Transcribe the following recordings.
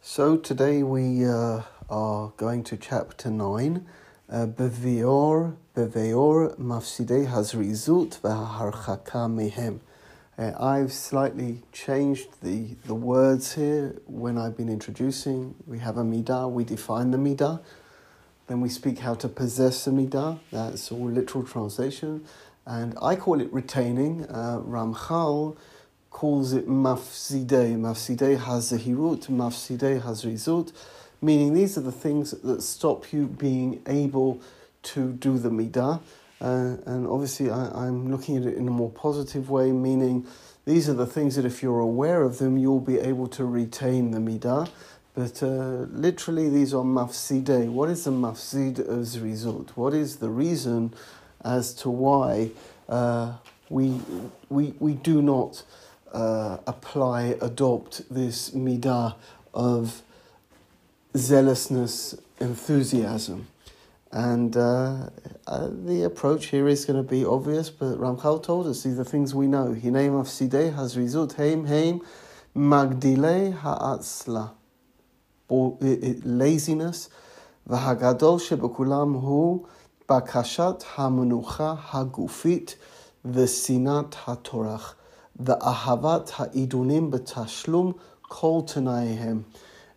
So today we uh, are going to chapter 9, Bevior Bevior Mafsidei Hazrizut V'Harchaka Mehem. Uh, I've slightly changed the, the words here when I've been introducing. We have a midah, we define the midah. Then we speak how to possess a midah. That's all literal translation. And I call it retaining. Uh, Ramchal calls it mafsidei. Mafsidei has a zahirut, mafsidei has rizut, meaning these are the things that stop you being able to do the midah. Uh, and obviously, I, I'm looking at it in a more positive way, meaning these are the things that if you're aware of them, you'll be able to retain the midah. But uh, literally, these are mafsidei. What is the mafsid of zrizut? What is the reason as to why uh, we, we, we do not uh, apply, adopt this midah of zealousness, enthusiasm. And uh, uh, the approach here is going to be obvious, but Ramchal told us these are things we know. Hineim has result. heim heim magdilei ha'atzla. Laziness. V'hagadol Shebukulam hu bakashat Ha'Manucha ha'gufit v'sinat ha'torach. The ahavat ha'idunim b'tashlum kol tanaihem.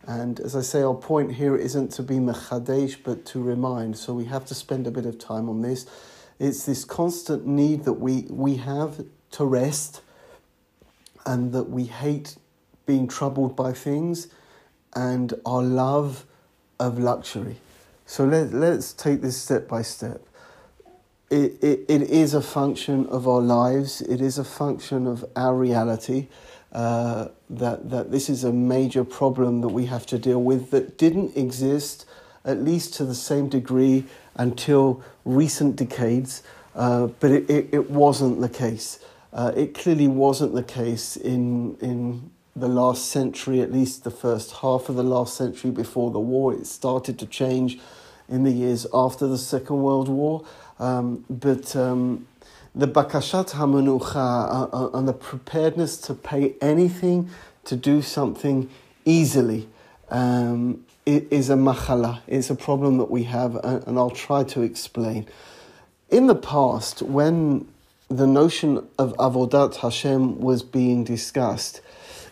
And as I say, our point here isn't to be mechadesh, but to remind. So we have to spend a bit of time on this. It's this constant need that we, we have to rest and that we hate being troubled by things and our love of luxury. So let, let's take this step by step it, it, it is a function of our lives, it is a function of our reality. Uh, that, that this is a major problem that we have to deal with that didn't exist, at least to the same degree, until recent decades, uh, but it, it, it, wasn't the case. Uh, it clearly wasn't the case in, in the last century, at least the first half of the last century before the war. It started to change in the years after the Second World War. Um, but um, the bakashat hamanucha uh, uh, and the preparedness to pay anything to do something easily um, is a machala. It's a problem that we have, and I'll try to explain. In the past, when the notion of avodat Hashem was being discussed,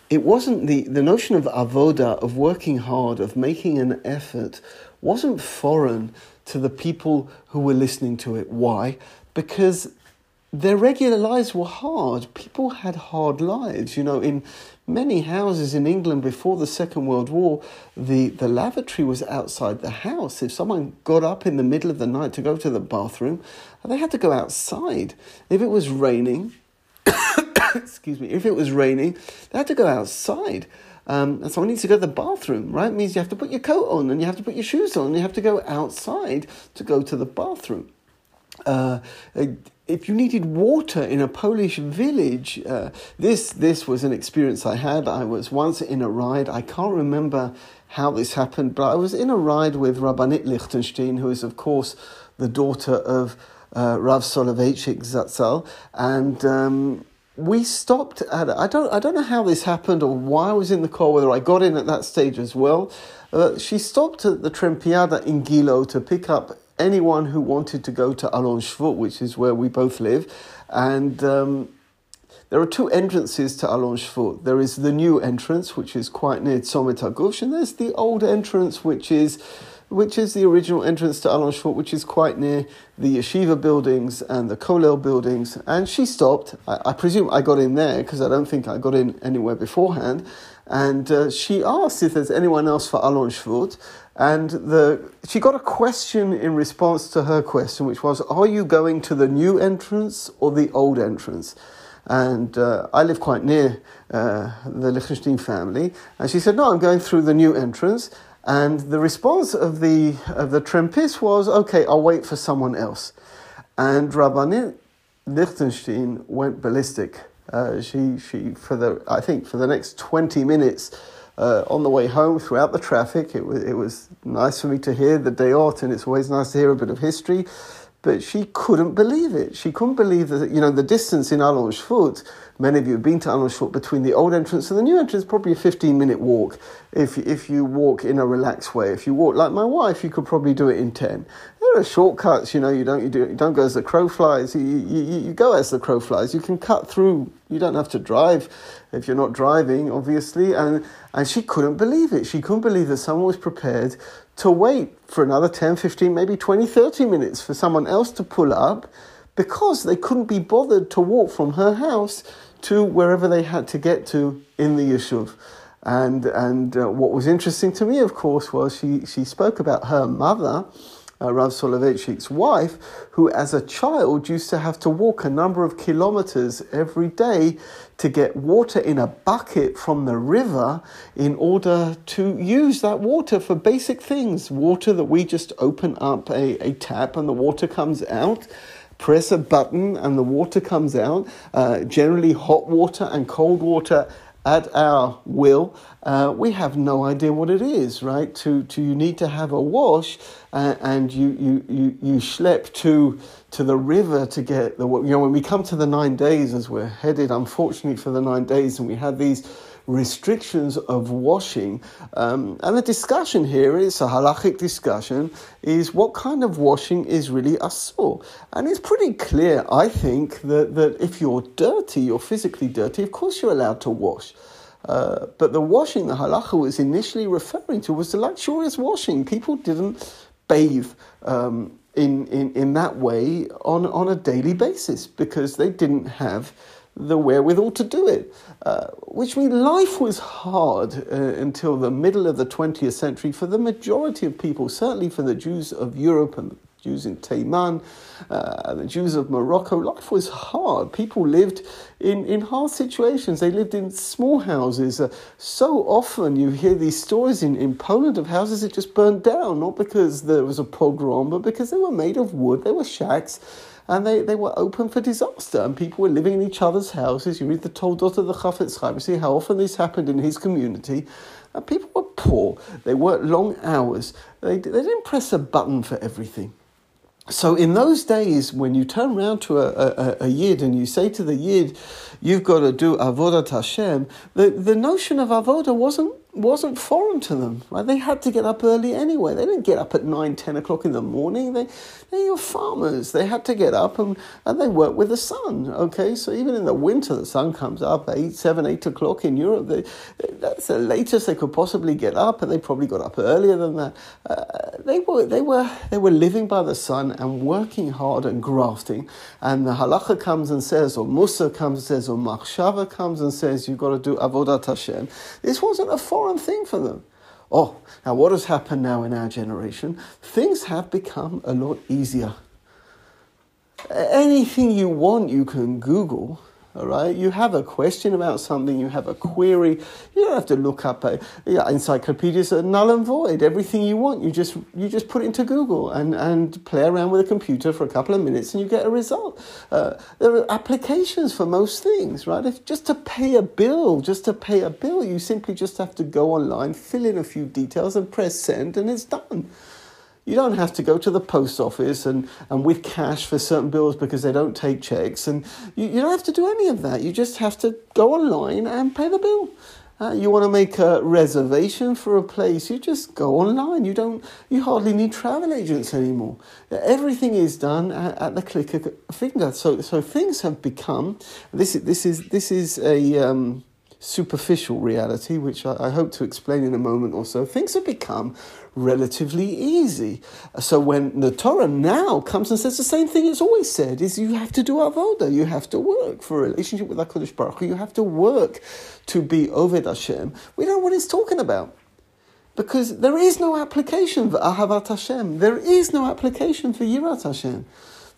it wasn't the, the notion of avoda, of working hard, of making an effort, wasn't foreign to the people who were listening to it. Why? Because their regular lives were hard. People had hard lives. You know, in many houses in England before the Second World War, the, the lavatory was outside the house. If someone got up in the middle of the night to go to the bathroom, they had to go outside. If it was raining, excuse me, if it was raining, they had to go outside. Um, and someone needs to go to the bathroom, right? It means you have to put your coat on and you have to put your shoes on and you have to go outside to go to the bathroom. Uh, if you needed water in a Polish village, uh, this this was an experience I had. I was once in a ride. I can't remember how this happened, but I was in a ride with Rabbanit Lichtenstein, who is of course the daughter of uh, Rav Soloveitchik Zatzal, and um, we stopped at I don't I don't know how this happened or why I was in the car whether I got in at that stage as well. Uh, she stopped at the Trempiada in Gilo to pick up anyone who wanted to go to Alon Shvut, which is where we both live, and. Um, there are two entrances to Alon Shvut. There is the new entrance, which is quite near Tzomet HaGush, and there's the old entrance, which is which is the original entrance to Shvut, which is quite near the yeshiva buildings and the kollel buildings. And she stopped. I, I presume I got in there because I don't think I got in anywhere beforehand. And uh, she asked if there's anyone else for Alon Shvut. And the, she got a question in response to her question, which was, Are you going to the new entrance or the old entrance? and uh, I live quite near uh, the Lichtenstein family. And she said, No, I'm going through the new entrance. And the response of the, of the Trampist was, okay, I'll wait for someone else. And Rabbanit Lichtenstein went ballistic. Uh, she, she, for the, I think for the next 20 minutes uh, on the way home throughout the traffic, it was, it was nice for me to hear the dayot, and it's always nice to hear a bit of history. But she couldn't believe it. She couldn't believe that, you know, the distance in Shvut Many of you have been to Alon between the old entrance and the new entrance, probably a 15 minute walk if, if you walk in a relaxed way. If you walk like my wife, you could probably do it in 10. There are shortcuts, you know, you don't, you, do, you don't go as the crow flies, you, you, you go as the crow flies. You can cut through, you don't have to drive if you're not driving, obviously. And, and she couldn't believe it. She couldn't believe that someone was prepared to wait for another 10, 15, maybe 20, 30 minutes for someone else to pull up because they couldn't be bothered to walk from her house to wherever they had to get to in the Yishuv. And, and uh, what was interesting to me, of course, was she, she spoke about her mother, uh, Rav Soloveitchik's wife, who as a child used to have to walk a number of kilometers every day to get water in a bucket from the river in order to use that water for basic things. Water that we just open up a, a tap and the water comes out press a button and the water comes out, uh, generally hot water and cold water at our will. Uh, we have no idea what it is, right? To, to you need to have a wash uh, and you, you, you, you schlep to, to the river to get the, you know, when we come to the nine days as we're headed, unfortunately for the nine days, and we have these restrictions of washing. Um, and the discussion here is a halachic discussion is what kind of washing is really asur. And it's pretty clear, I think, that, that if you're dirty, you're physically dirty, of course you're allowed to wash. Uh, but the washing the halacha was initially referring to was the luxurious washing. People didn't bathe um, in, in, in that way on, on a daily basis because they didn't have the wherewithal to do it. Uh, which means life was hard uh, until the middle of the 20th century for the majority of people, certainly for the Jews of Europe and Jews in Taiman, uh, the Jews of Morocco. Life was hard. People lived in, in hard situations. They lived in small houses. Uh, so often you hear these stories in, in Poland of houses that just burned down, not because there was a pogrom, but because they were made of wood, they were shacks and they, they were open for disaster, and people were living in each other's houses. You read the Toldot of the Chafetz Chaim, you see how often this happened in his community. And people were poor, they worked long hours, they, they didn't press a button for everything. So in those days, when you turn around to a, a, a, yid and you say to the yid, you've got to do avodat Hashem, the, the notion of avodah wasn't wasn't foreign to them. Right? They had to get up early anyway. They didn't get up at 9, 10 o'clock in the morning. They, they were farmers. They had to get up and, and they worked with the sun. Okay, so even in the winter, the sun comes up 8, 7, 8 o'clock in Europe. They, that's the latest they could possibly get up, and they probably got up earlier than that. Uh, they, were, they, were, they were living by the sun and working hard and grafting. And the halacha comes and says, or Musa comes and says, or Machshava comes and says, you've got to do Avodat Hashem. This wasn't a foreign thing for them. Oh, now what has happened now in our generation? Things have become a lot easier. Anything you want, you can Google. All right, you have a question about something, you have a query. You don't have to look up a encyclopedias are null and void. Everything you want, you just you just put it into Google and, and play around with a computer for a couple of minutes, and you get a result. Uh, there are applications for most things, right? If just to pay a bill, just to pay a bill, you simply just have to go online, fill in a few details, and press send, and it's done. You don't have to go to the post office and, and with cash for certain bills because they don't take checks. And you, you don't have to do any of that. You just have to go online and pay the bill. Uh, you want to make a reservation for a place, you just go online. You don't. You hardly need travel agents anymore. Everything is done at, at the click of a finger. So, so things have become. This is this is this is a um, superficial reality, which I, I, hope to explain in a moment or so, things have become relatively easy. So when the Torah now comes and says the same thing it's always said, is you have to do avoda, you have to work for a relationship with HaKadosh Baruch Hu, you have to work to be Oved Hashem. We know what it's talking about. Because there is no application for Ahavat Hashem. There is no application for Yirat Hashem.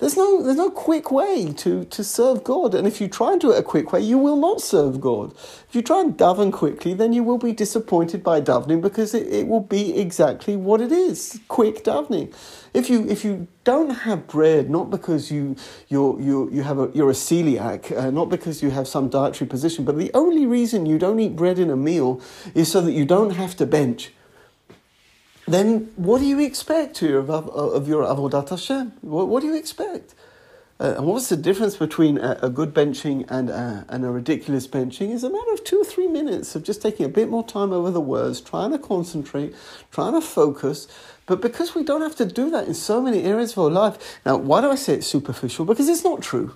There's no, there's no quick way to, to serve God. And if you try and do it a quick way, you will not serve God. If you try and daven quickly, then you will be disappointed by davening because it, it will be exactly what it is quick davening. If you, if you don't have bread, not because you, you're, you you have a, you're a celiac, uh, not because you have some dietary position, but the only reason you don't eat bread in a meal is so that you don't have to bench then what do you expect of, of your Avodat Hashem? What, what do you expect? Uh, and what's the difference between a, a good benching and a, and a ridiculous benching? Is a matter of two or three minutes of just taking a bit more time over the words, trying to concentrate, trying to focus. But because we don't have to do that in so many areas of our life, now why do I say it's superficial? Because it's not true.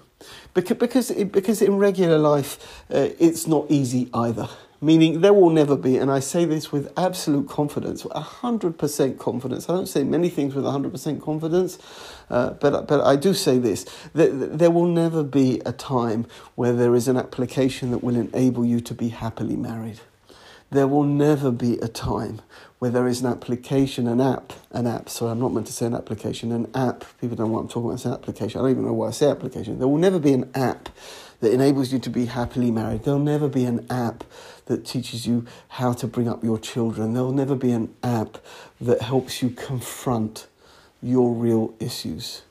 Because because it, because in regular life, uh, it's not easy either meaning there will never be, and I say this with absolute confidence, 100% confidence. I don't say many things with 100% confidence, uh, but, but I do say this that there will never be a time where there is an application that will enable you to be happily married. There will never be a time where there is an application, an app, an app. Sorry, I'm not meant to say an application, an app. People don't know what I'm talking about. It's an application. I don't even know why I say application. There will never be an app that enables you to be happily married. There'll never be an app that teaches you how to bring up your children. There'll never be an app that helps you confront your real issues.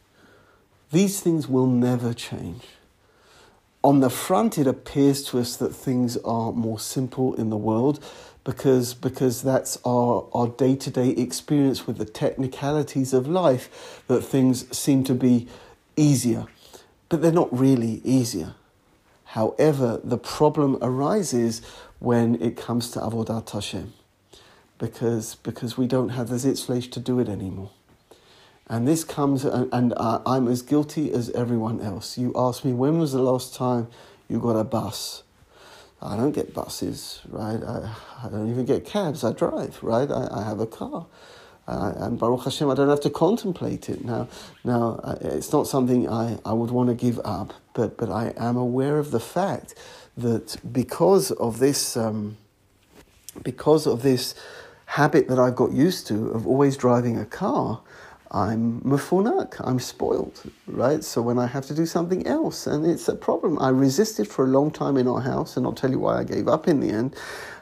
These things will never change. On the front, it appears to us that things are more simple in the world because, because that's our, our day-to-day experience with the technicalities of life, that things seem to be easier. But they're not really easier. However, the problem arises when it comes to Avodat Hashem because, because we don't have the Sitzfleisch to do it anymore. And this comes, and, and uh, I'm as guilty as everyone else. You ask me, when was the last time you got a bus? I don't get buses, right? I, I don't even get cabs. I drive, right? I, I have a car. Uh, and Baruch Hashem, I don't have to contemplate it now. Now, uh, it's not something I, I would want to give up, but, but I am aware of the fact that because of this, um, because of this habit that I've got used to of always driving a car, I'm mafunak, I'm spoiled, right? So when I have to do something else, and it's a problem. I resisted for a long time in our house, and I'll tell you why I gave up in the end.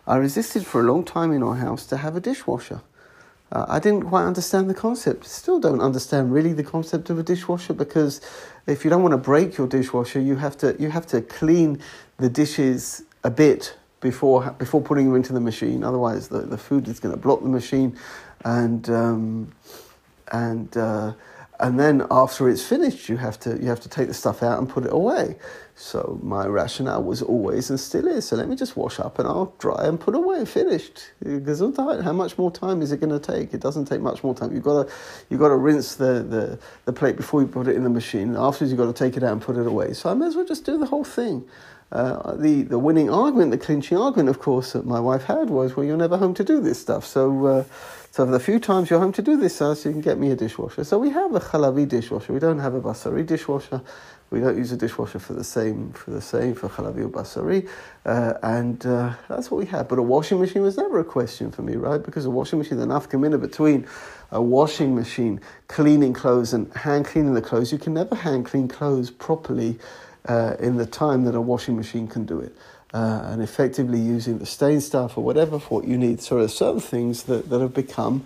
I resisted for a long time in our house to have a dishwasher. Uh, I didn't quite understand the concept. Still don't understand really the concept of a dishwasher because if you don't want to break your dishwasher, you have to you have to clean the dishes a bit before before putting them into the machine. Otherwise, the, the food is going to block the machine, and um, and uh, and then after it's finished, you have to you have to take the stuff out and put it away. So my rationale was always and still is. So let me just wash up and I'll dry and put away. Finished. Otherwise, how much more time is it going to take? It doesn't take much more time. You've got to you've got to rinse the, the, the plate before you put it in the machine. Afterwards, you've got to take it out and put it away. So I may as well just do the whole thing. Uh, the the winning argument, the clinching argument, of course, that my wife had was, well, you're never home to do this stuff. So. Uh, so the few times you're home to do this, so you can get me a dishwasher. So we have a chalavi dishwasher. We don't have a basari dishwasher. We don't use a dishwasher for the same for the same for chalavi or basari, uh, and uh, that's what we have. But a washing machine was never a question for me, right? Because a washing machine, the nafkamina between a washing machine cleaning clothes and hand cleaning the clothes, you can never hand clean clothes properly uh, in the time that a washing machine can do it uh, and effectively using the stain stuff or whatever for what you need. So there are certain things that, that have become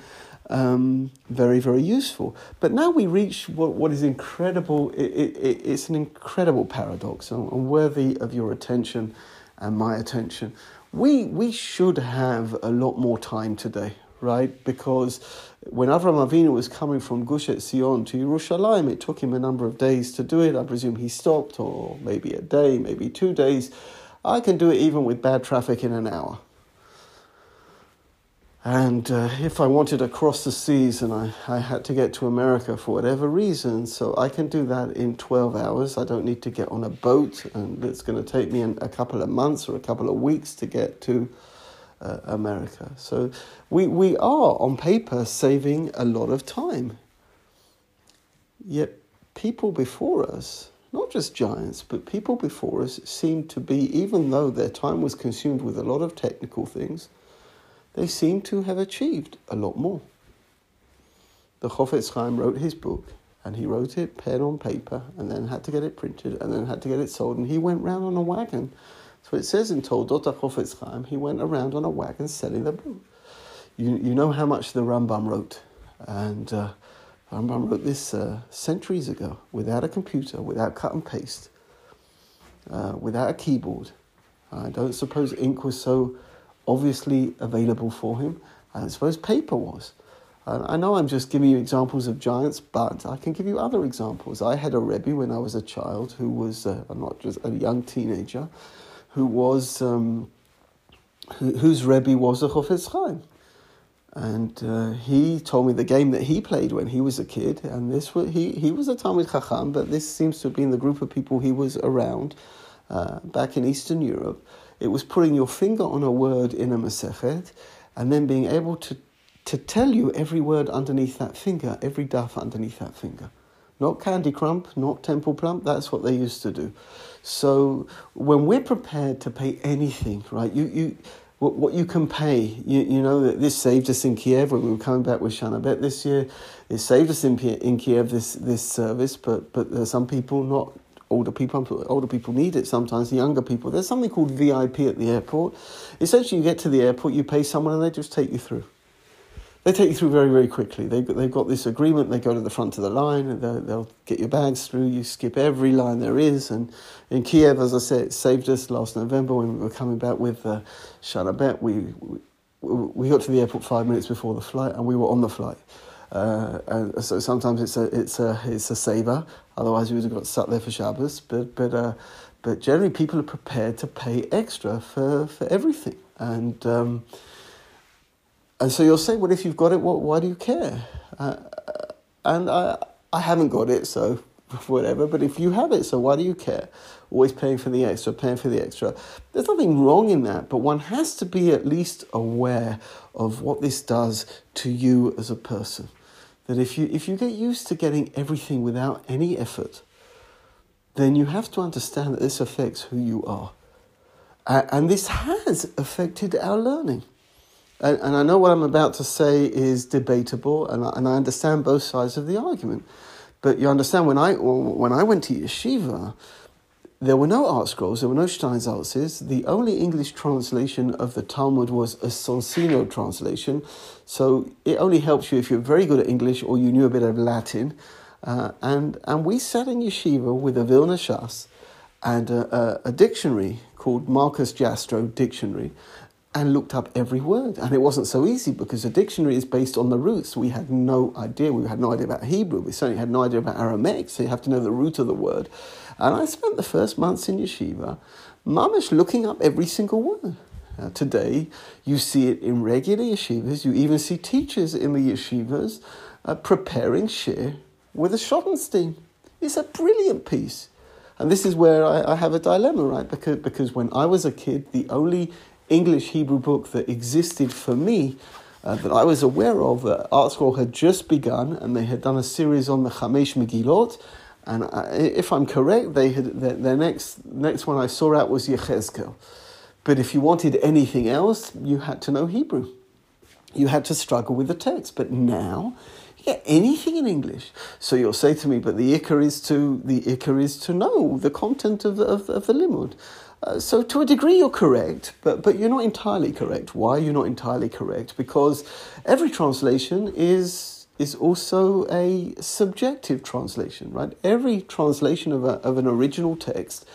um, very, very useful. But now we reach what, what is incredible. It, it, it's an incredible paradox and, and worthy of your attention and my attention. We, we should have a lot more time today, right? Because when Avram Avinu was coming from Gush Etzion to Yerushalayim, it took him a number of days to do it. I presume he stopped, or maybe a day, maybe two days. I can do it even with bad traffic in an hour. And uh, if I wanted to cross the seas and I, I had to get to America for whatever reason, so I can do that in 12 hours. I don't need to get on a boat, and it's going to take me a couple of months or a couple of weeks to get to uh, America. So we, we are, on paper, saving a lot of time. Yet people before us not just giants, but people before us seem to be, even though their time was consumed with a lot of technical things, they seem to have achieved a lot more. The Chofetz Chaim wrote his book, and he wrote it pen on paper, and then had to get it printed, and then had to get it sold, and he went round on a wagon. So it says in Toldot Chofetz Chaim, he went around on a wagon selling the book. You, you know how much the Rambam wrote, and uh, Rambam wrote this uh, centuries ago without a computer, without cut and paste, uh, without a keyboard. I don't suppose ink was so obviously available for him. I suppose paper was. I know I'm just giving you examples of giants, but I can give you other examples. I had a Rebbe when I was a child who was, uh, not just a young teenager, who was, um, who, whose Rebbe was a Chofetz Chaim. And uh, he told me the game that he played when he was a kid, and this was, he, he was a Talmid Chacham, but this seems to have been the group of people he was around uh, back in Eastern Europe. It was putting your finger on a word in a Masechet, and then being able to to tell you every word underneath that finger, every daf underneath that finger. Not Candy Crump, not Temple Plump, that's what they used to do. So when we're prepared to pay anything, right, you, you, what, you can pay, you, you know that this saved us in Kiev when we were coming back with Shana Bet this year. It saved us in, in Kiev, this, this service, but, but there's some people, not older people, older people need it sometimes, younger people. There's something called VIP at the airport. Essentially, you get to the airport, you pay someone, and they just take you through they take you through very, very quickly. They, they've got this agreement, they go to the front of the line, they'll get your bags through, you skip every line there is. And in Kiev, as I said, it saved us last November when we were coming back with uh, Shana Bet. We, we, we got to the airport five minutes before the flight, and we were on the flight. Uh, and so sometimes it's a it's a it's a saver. Otherwise, we would have got stuck there for Shabbos. But but uh, but generally, people are prepared to pay extra for for everything. And um, and so you'll say, well, if you've got it, what, why do you care? Uh, and I, I haven't got it, so whatever. But if you have it, so why do you care? Always paying for the extra, paying for the extra. There's nothing wrong in that, but one has to be at least aware of what this does to you as a person. That if you if you get used to getting everything without any effort, then you have to understand that this affects who you are. Uh, and this has affected our learning. And, and I know what I'm about to say is debatable, and I, and I understand both sides of the argument. But you understand when I when I went to yeshiva, there were no ArtScrolls, there were no Steinsaltzes. The only English translation of the Talmud was a Soncino translation. So it only helps you if you're very good at English or you knew a bit of Latin. Uh, and, and we sat in yeshiva with a Vilna Shas and a, a, a dictionary called Marcus Jastrow Dictionary and looked up every word. And it wasn't so easy because the dictionary is based on the roots. We had no idea. We had no idea about Hebrew. We certainly had no idea about Aramaic, so you have to know the root of the word. And I spent the first months in yeshiva, mamish looking up every single word. Now, today, you see it in regular yeshivas. You even see teachers in the yeshivas uh, preparing shiur with a Schottenstein. It's a brilliant piece. And this is where I, I have a dilemma, right? Because, because when I was a kid, the only English Hebrew book that existed for me uh, that I was aware of. Uh, ArtScroll had just begun and they had done a series on the Chamesh Megillot. And uh, if I'm correct, they had their, their, next next one I saw out was Yechezkel. But if you wanted anything else, you had to know Hebrew. You had to struggle with the text. But now, you get anything in English. So you'll say to me, but the ikar is to the ikar is to know the content of, of, of the limud. Uh, so to a degree you're correct, but, but you're not entirely correct. Why are you're not entirely correct? Because every translation is, is also a subjective translation, right? Every translation of, a, of an original text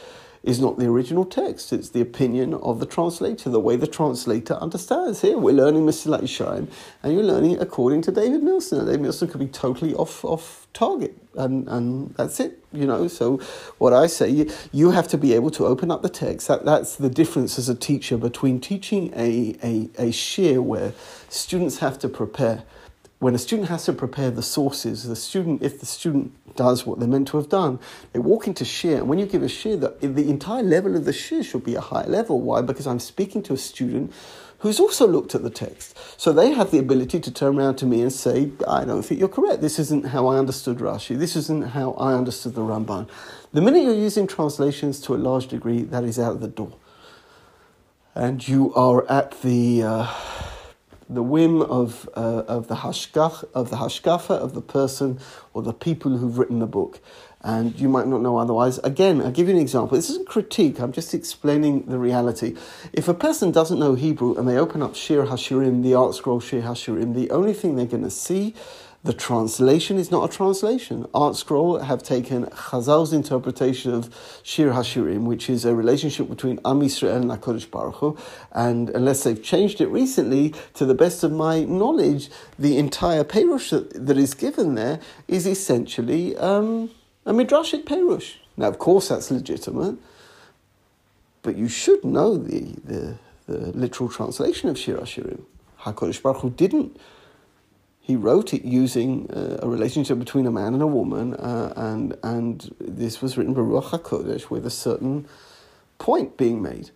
is not the original text. It's the opinion of the translator, the way the translator understands. Here, we're learning Mesilat Yesharim, and you're learning according to David Milston. And David Milston could be totally off, off target, and, and that's it, you know. So, what I say, you, you have to be able to open up the text. That, that's the difference as a teacher between teaching a, a, a shiur where students have to prepare when a student has to prepare the sources, the student, if the student does what they're meant to have done, they walk into shiur, and when you give a shiur, the, the entire level of the shiur should be a high level. Why? Because I'm speaking to a student who's also looked at the text. So they have the ability to turn around to me and say, I don't think you're correct. This isn't how I understood Rashi. This isn't how I understood the Ramban. The minute you're using translations to a large degree, that is out of the door. And you are at the. Uh, the whim of, uh, of, the hashkach, of the hashkafa of the person or the people who've written the book. And you might not know otherwise. Again, I'll give you an example. This isn't critique, I'm just explaining the reality. If a person doesn't know Hebrew and they open up Shir Hashirim, the art scroll Shir Hashirim, the only thing they're going to see The translation is not a translation. Art Scroll have taken Chazal's interpretation of Shir Hashirim, which is a relationship between Am Yisrael and HaKadosh Baruch Hu, and unless they've changed it recently, to the best of my knowledge, the entire Perush that, that is given there is essentially um, a Midrashic Perush. Now, of course, that's legitimate, but you should know the, the, the literal translation of Shir Hashirim. HaKadosh Baruch Hu didn't. He wrote it using uh, a relationship between a man and a woman, uh, and, and this was written by Ruach HaKodesh with a certain point being made.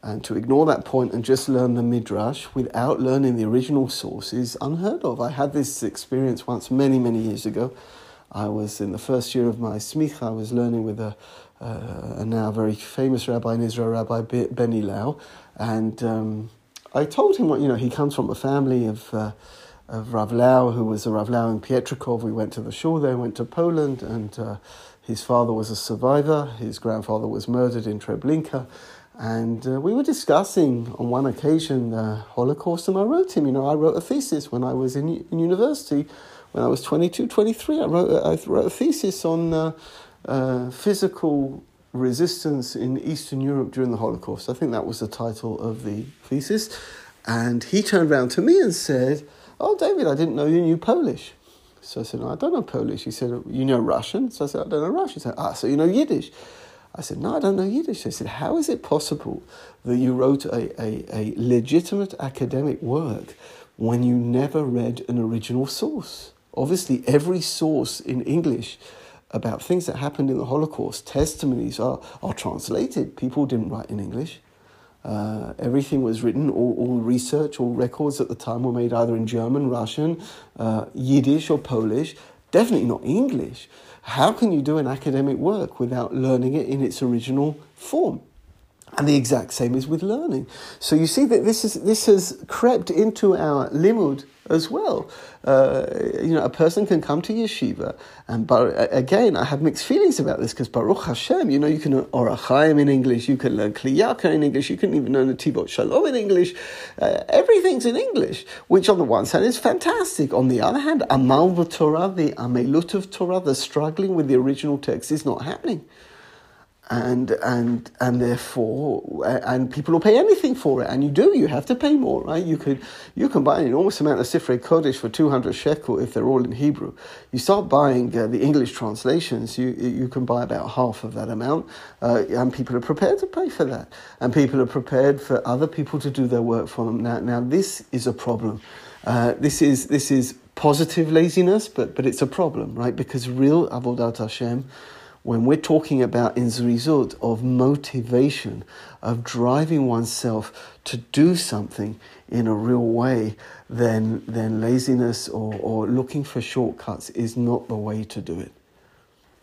And to ignore that point and just learn the Midrash without learning the original source is unheard of. I had this experience once many, many years ago. I was in the first year of my smicha, I was learning with a, uh, a now very famous rabbi in Israel, Rabbi Benny Lau, and um, I told him what you know. He comes from a family of uh, of Rav Lau, who was a Rav Lau in Pietrkov. We went to the shore there, went to Poland, and uh, his father was a survivor. His grandfather was murdered in Treblinka. And uh, we were discussing on one occasion the Holocaust, and I wrote him, you know, I wrote a thesis when I was in, in university, when I was 22, 23. I wrote, I wrote a thesis on uh, uh, physical resistance in Eastern Europe during the Holocaust. I think that was the title of the thesis. And he turned around to me and said, Oh, David, I didn't know you knew Polish. So I said, no, I don't know Polish. He said, You know Russian? So I said, I don't know Russian. He said, Ah, so you know Yiddish? I said, No, I don't know Yiddish. I said, How is it possible that you wrote a, a, a legitimate academic work when you never read an original source? Obviously, every source in English about things that happened in the Holocaust, testimonies are, are translated. People didn't write in English. Uh, everything was written, all, all, research, all records at the time were made either in German, Russian, uh, Yiddish, or Polish, definitely not English. How can you do an academic work without learning it in its original form? And the exact same is with learning. So you see that this, is, this has crept into our limud as well. Uh, you know, a person can come to yeshiva, and but again, I have mixed feelings about this because Baruch Hashem, you know, you can learn Orachaim in English, you can learn Kliyaka in English, you can even learn Tibot Shalom in English. Uh, everything's in English, which on the one hand is fantastic. On the other hand, Amal Torah, the Amelut of Torah, the struggling with the original text is not happening and and and therefore and people will pay anything for it. And you do you have to pay more right? You could you can buy an enormous amount of Sifrei Kodesh for 200 shekel if they're all in Hebrew. You start buying uh, the English translations you you can buy about half of that amount uh, and people are prepared to pay for that. And people are prepared for other people to do their work for them. Now now this is a problem. Uh, this is this is positive laziness but but it's a problem right? Because real avodat Hashem when we're talking about in result of motivation, of driving oneself to do something in a real way, then, then laziness or, or looking for shortcuts is not the way to do it.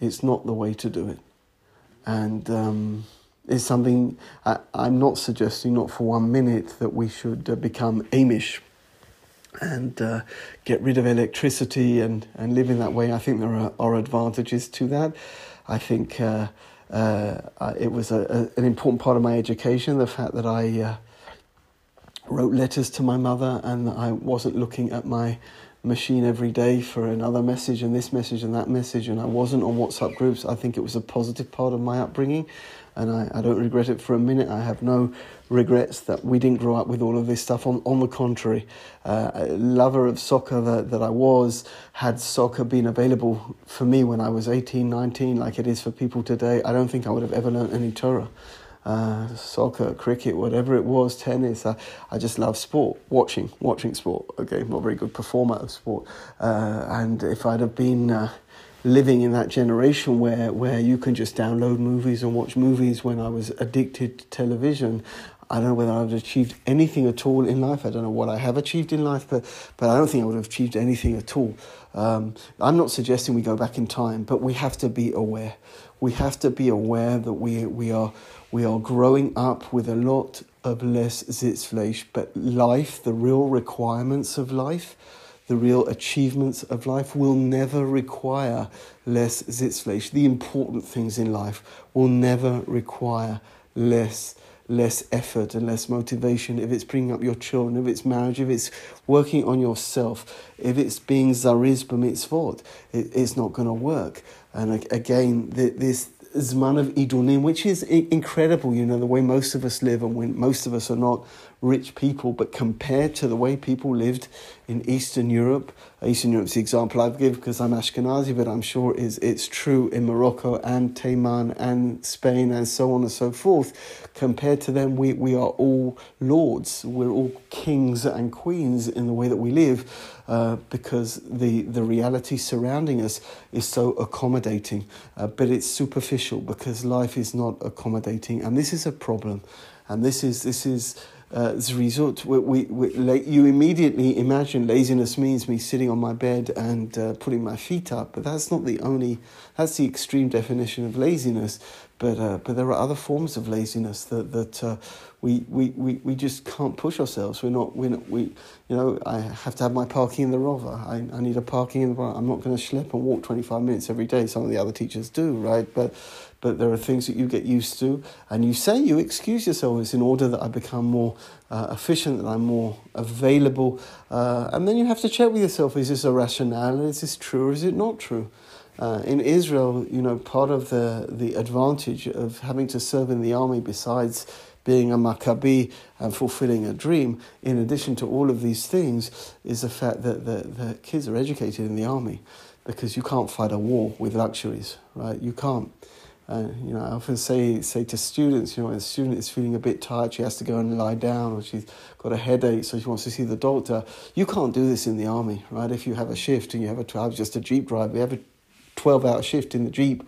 It's not the way to do it. And um, it's something I, am not suggesting, not for one minute, that we should uh, become Amish and uh, get rid of electricity and, and live in that way. I think there are, are advantages to that. I think uh, uh, it was a, a, an important part of my education, the fact that I uh, wrote letters to my mother and I wasn't looking at my machine every day for another message and this message and that message, and I wasn't on WhatsApp groups. I think it was a positive part of my upbringing, and I, I don't regret it for a minute. I have no regrets that we didn't grow up with all of this stuff. On, on the contrary, uh, lover of soccer that, that I was, had soccer been available for me when I was 18, 19, like it is for people today, I don't think I would have ever learned any Torah uh, soccer, cricket, whatever it was, tennis. I, I just love sport, watching, watching sport. Okay, I'm not a very good performer of sport. Uh, and if I'd have been uh, living in that generation where, where you can just download movies and watch movies when I was addicted to television, I don't know whether I've achieved anything at all in life. I don't know what I have achieved in life, but, but I don't think I would have achieved anything at all. Um, I'm not suggesting we go back in time, but we have to be aware. We have to be aware that we, we are we are growing up with a lot of less Sitzfleisch, but life, the real requirements of life, the real achievements of life will never require less Sitzfleisch. The important things in life will never require less less effort and less motivation, if it's bringing up your children, if it's marriage, if it's working on yourself, if it's being zariz b'mitzvot, it, it's not going to work. And again, this Zman of Idunim, which is incredible, you know, the way most of us live and when most of us are not rich people, but compared to the way people lived in Eastern Europe, Eastern Europe's the example I give because I'm Ashkenazi, but I'm sure is it's true in Morocco and Taiman and Spain and so on and so forth. Compared to them, we, we are all lords, we're all kings and queens in the way that we live. Uh, because the, the reality surrounding us is so accommodating. Uh, but it's superficial because life is not accommodating. And this is a problem. And this is, this is uh, result. We, we, we, like, you immediately imagine laziness means me sitting on my bed and uh, putting my feet up, but that's not the only, that's the extreme definition of laziness. But, uh, but there are other forms of laziness that, that uh, we, we, we, we just can't push ourselves. We're not, we're not, we, you know, I have to have my parking in the rover. I, I need a parking in the rover. I'm not going to schlep and walk 25 minutes every day. Some of the other teachers do, right? But, but there are things that you get used to. And you say you excuse yourselves in order that I become more uh, efficient, that I'm more available. Uh, and then you have to check with yourself is this a rationale? Is this true or is it not true? Uh, in Israel, you know, part of the, the advantage of having to serve in the army, besides being a Maccabi and fulfilling a dream, in addition to all of these things, is the fact that the, the kids are educated in the army because you can't fight a war with luxuries, right? You can't. Uh, you know, I often say say to students, you know, when a student is feeling a bit tired, she has to go and lie down, or she's got a headache, so she wants to see the doctor. You can't do this in the army, right? If you have a shift and you have a, was just a jeep driver, we have a 12 hour shift in the Jeep,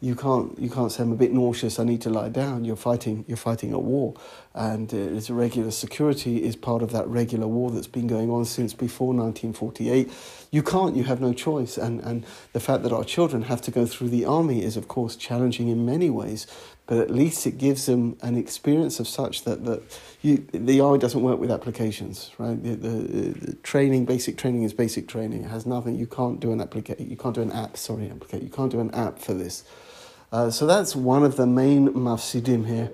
you can't you can't say I'm a bit nauseous. I need to lie down. You're fighting you're fighting a war, and uh, it's a regular security is part of that regular war that's been going on since before 1948. You can't. You have no choice. And and the fact that our children have to go through the army is of course challenging in many ways but at least it gives them an experience of such that, that you, the army doesn't work with applications, right? The, the, the, training, basic training is basic training. It has nothing. You can't do an application. You can't do an app. Sorry, applicate. You can't do an app for this. Uh, so that's one of the main mafsidim here.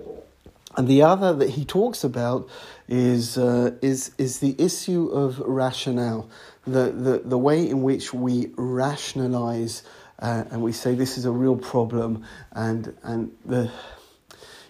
And the other that he talks about is, uh, is, is the issue of rationale, the, the, the way in which we rationalize uh, and we say this is a real problem, and and the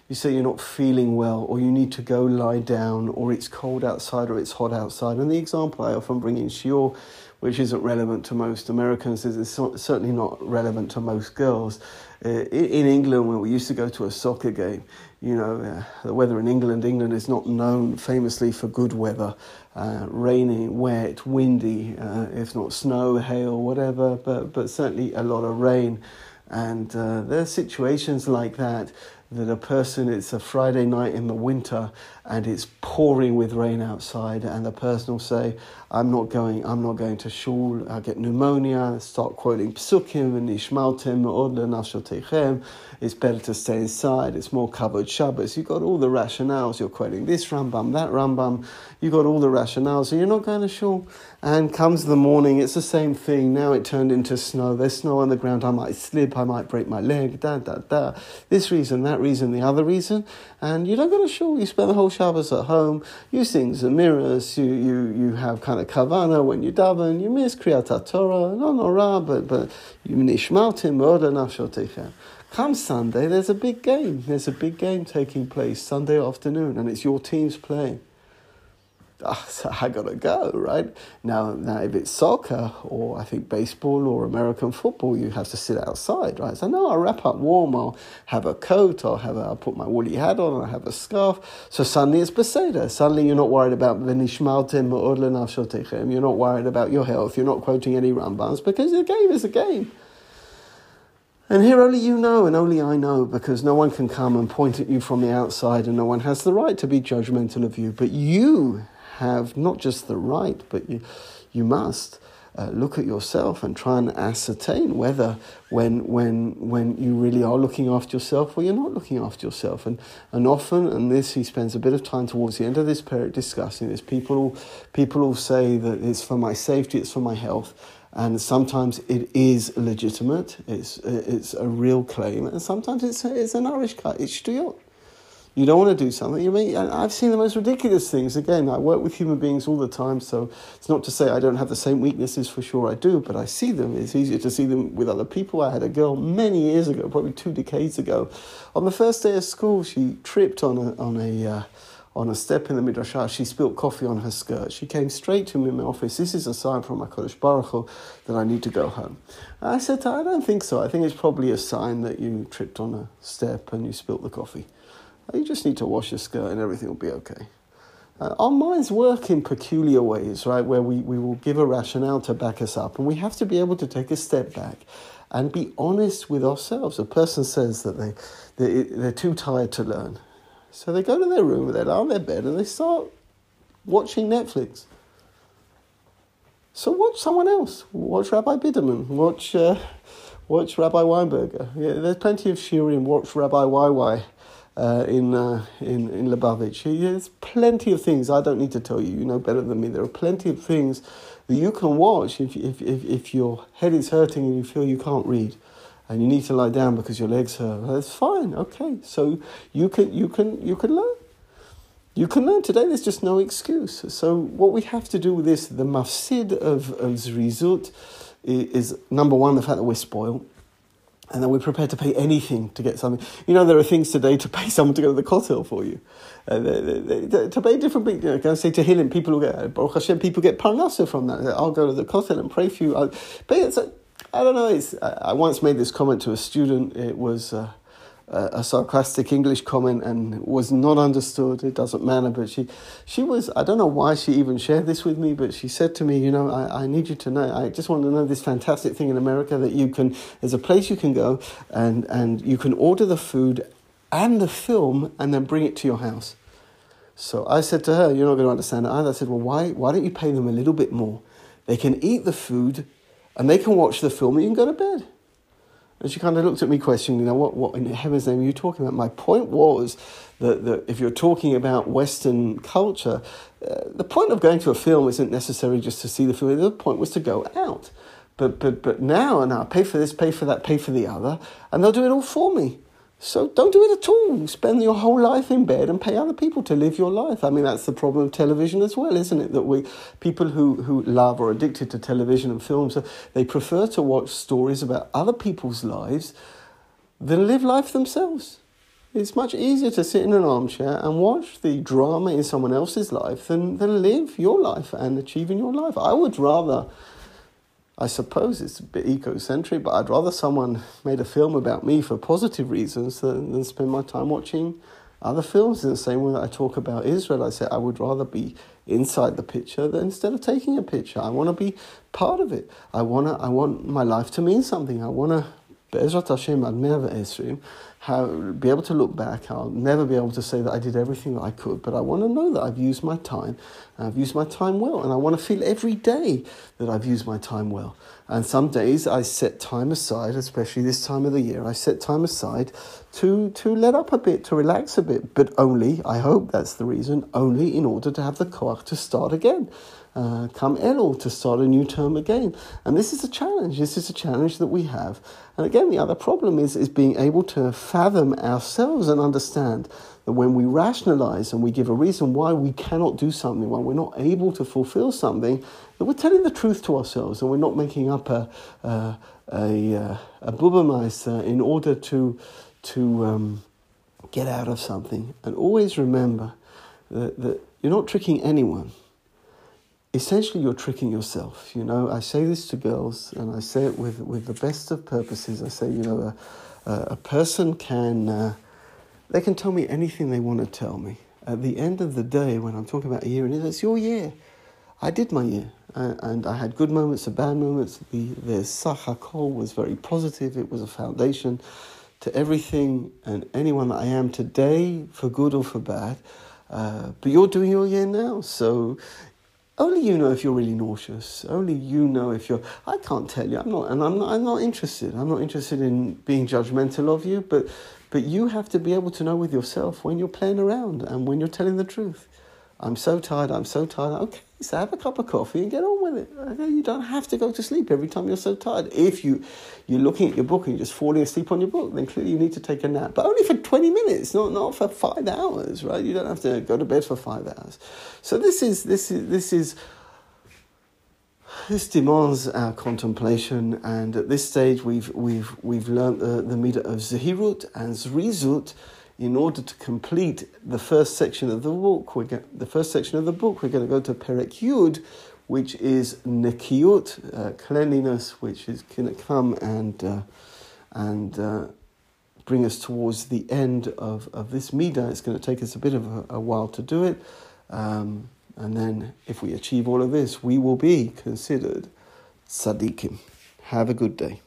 you say you're not feeling well, or you need to go lie down, or it's cold outside, or it's hot outside. And the example I often bring in shiur, which isn't relevant to most Americans, is it's certainly not relevant to most girls. Uh, in England, when we used to go to a soccer game, you know, uh, the weather in England, England is not known famously for good weather uh, rainy, wet, windy, uh, if not snow, hail, whatever, but, but certainly a lot of rain. And uh, there are situations like that that a person, it's a Friday night in the winter and it's pouring with rain outside, and the person will say, I'm not going, I'm not going to shul, I get pneumonia, start quoting psukim and ishmaltem, techem. it's better to stay inside, it's more covered Shabbos. You've got all the rationales, you're quoting this Rambam, that Rambam, you've got all the rationales, and you're not going to shul. And comes the morning, it's the same thing. Now it turned into snow. There's snow on the ground. I might slip. I might break my leg. Da da da. This reason, that reason, the other reason. And you don't go to shul. You spend the whole Shabbos at home. You sing Zemiras. You you you have kind of kavana when you daven. You miss Kriyat Torah. No no but but you nishmaltim oda nafshotechem. Come Sunday, there's a big game. There's a big game taking place Sunday afternoon, and it's your team's playing oh, so I gotta go, right? Now, now, if it's soccer or I think baseball or American football, you have to sit outside, right? So no, I'll wrap up warm. I'll have a coat. I'll have. A, I'll put my woolly hat on. I'll have a scarf. So suddenly it's Beseda. Suddenly you're not worried about v'nishmaltem You're not worried about your health. You're not quoting any Rambans because the game is a game. And here only you know, and only I know, because no one can come and point at you from the outside, and no one has the right to be judgmental of you. But you have not just the right, but you, you must uh, look at yourself and try and ascertain whether when, when, when you really are looking after yourself or you're not looking after yourself. And, and often, and this he spends a bit of time towards the end of this period discussing this, people, people will say that it's for my safety, it's for my health. And sometimes it is legitimate, it's, it's a real claim, and sometimes it's, it's an Irish cut, it's shtuyot. You don't want to do something. You may, I've seen the most ridiculous things. Again, I work with human beings all the time, so it's not to say I don't have the same weaknesses. For sure, I do, but I see them. It's easier to see them with other people. I had a girl many years ago, probably two decades ago, on the first day of school. She tripped on a on a uh, on a step in the midrashah, she spilt coffee on her skirt. She came straight to me in my office. This is a sign from my HaKadosh Baruch Hu that I need to go home. And I said her, I don't think so. I think it's probably a sign that you tripped on a step and you spilt the coffee. You just need to wash your skirt and everything will be okay. Uh, our minds work in peculiar ways, right, where we, we will give a rationale to back us up, and we have to be able to take a step back and be honest with ourselves. A person says that they, they, they're too tired to learn. So they go to their room, they lie on their bed, and they start watching Netflix. So watch someone else. Watch Rabbi Biderman. Watch, uh, watch Rabbi Weinberger. Yeah, there's plenty of shiurim. Watch Rabbi YY uh, in, uh, in, in Lubavitch. There's plenty of things I don't need to tell you. You know better than me. There are plenty of things that you can watch if, if, if, if your head is hurting and you feel you can't read and you need to lie down because your legs hurt. That's fine. Okay, so you can you can you can learn. You can learn today. There's just no excuse. So what we have to do with this, the mafsid of of zrizut, is number one the fact that we're spoiled. And then we're prepared to pay anything to get something. You know, there are things today to pay someone to go to the kotel for you. Uh, they, they, they, to pay different people. You know, can I say to Tehillim, people get, Baruch Hashem, people get parnassa from that. I'll go to the kotel and pray for you. I'll, but it's, I don't know. It's, I once made this comment to a student. It was uh, a sarcastic English comment and was not understood. It doesn't matter. But she, she was. I don't know why she even shared this with me. But she said to me, you know, I, I need you to know. I just want to know this fantastic thing in America that you can. There's a place you can go and and you can order the food and the film and then bring it to your house. So I said to her, you're not going to understand it either. I said, well, why why don't you pay them a little bit more? They can eat the food and they can watch the film and you can go to bed. And she kind of looked at me questioning, you know, what, what in heaven's name are you talking about? My point was that, that if you're talking about Western culture, uh, the point of going to a film isn't necessarily just to see the film. The point was to go out. But, but, but now, and now, pay for this, pay for that, pay for the other, and they'll do it all for me. So don't do it at all. Spend your whole life in bed and pay other people to live your life. I mean, that's the problem of television as well, isn't it? That we people who, who love or addicted to television and films, uh, they prefer to watch stories about other people's lives than live life themselves. It's much easier to sit in an armchair and watch the drama in someone else's life than, than live your life and achieve in your life. I would rather I suppose it's a bit egocentric, but I'd rather someone made a film about me for positive reasons than, than spend my time watching other films. In the same way that I talk about Israel, I say I would rather be inside the picture than instead of taking a picture. I want to be part of it. I want to, I want my life to mean something. I want to, Be'ezrat Hashem, Esrim, eh, have, be able to look back. I'll never be able to say that I did everything that I could, but I want to know that I've used my time. I've used my time well, and I want to feel every day that I've used my time well. And some days I set time aside, especially this time of the year, I set time aside to, to let up a bit, to relax a bit, but only, I hope that's the reason, only in order to have the koach to start again uh, come Elul to start a new term again. And this is a challenge. This is a challenge that we have. And again, the other problem is, is being able to fathom ourselves and understand that when we rationalize and we give a reason why we cannot do something, why we're not able to fulfill something, that we're telling the truth to ourselves and we're not making up a, a, a, uh, a bubamais in order to, to um, get out of something. And always remember that, that you're not tricking anyone essentially you're tricking yourself. You know, I say this to girls, and I say it with with the best of purposes. I say, you know, a, a person can uh, they can tell me anything they want to tell me. At the end of the day, when I'm talking about a year, and it's your year. I did my year, and I had good moments and bad moments. The the sachakol was very positive. It was a foundation to everything and anyone that I am today, for good or for bad. Uh, but you're doing your year now, so only you know if you're really nauseous. Only you know if you're. I can't tell you. I'm not, and I'm not. I'm not interested. I'm not interested in being judgmental of you. But, but you have to be able to know with yourself when you're playing around and when you're telling the truth. I'm so tired, I'm so tired. Okay, so have a cup of coffee and get on with it. Okay, you don't have to go to sleep every time you're so tired. If you, you're looking at your book and you're just falling asleep on your book, then clearly you need to take a nap. But only for 20 minutes, not, not for five hours, right? You don't have to go to bed for five hours. So this is, this is, this is, this demands our contemplation, and at this stage, we've we've we've learnt the, the Midah of Zehirut and Zrizut, in order to complete the first section of the book, we get the first section of the book, we're going to go to Perek Yud, which is Nekiut, uh, cleanliness, which is going to come and uh, and uh, bring us towards the end of, of this Midah. It's going to take us a bit of a, a while to do it. Um, and then, if we achieve all of this, we will be considered tzaddikim. Have a good day.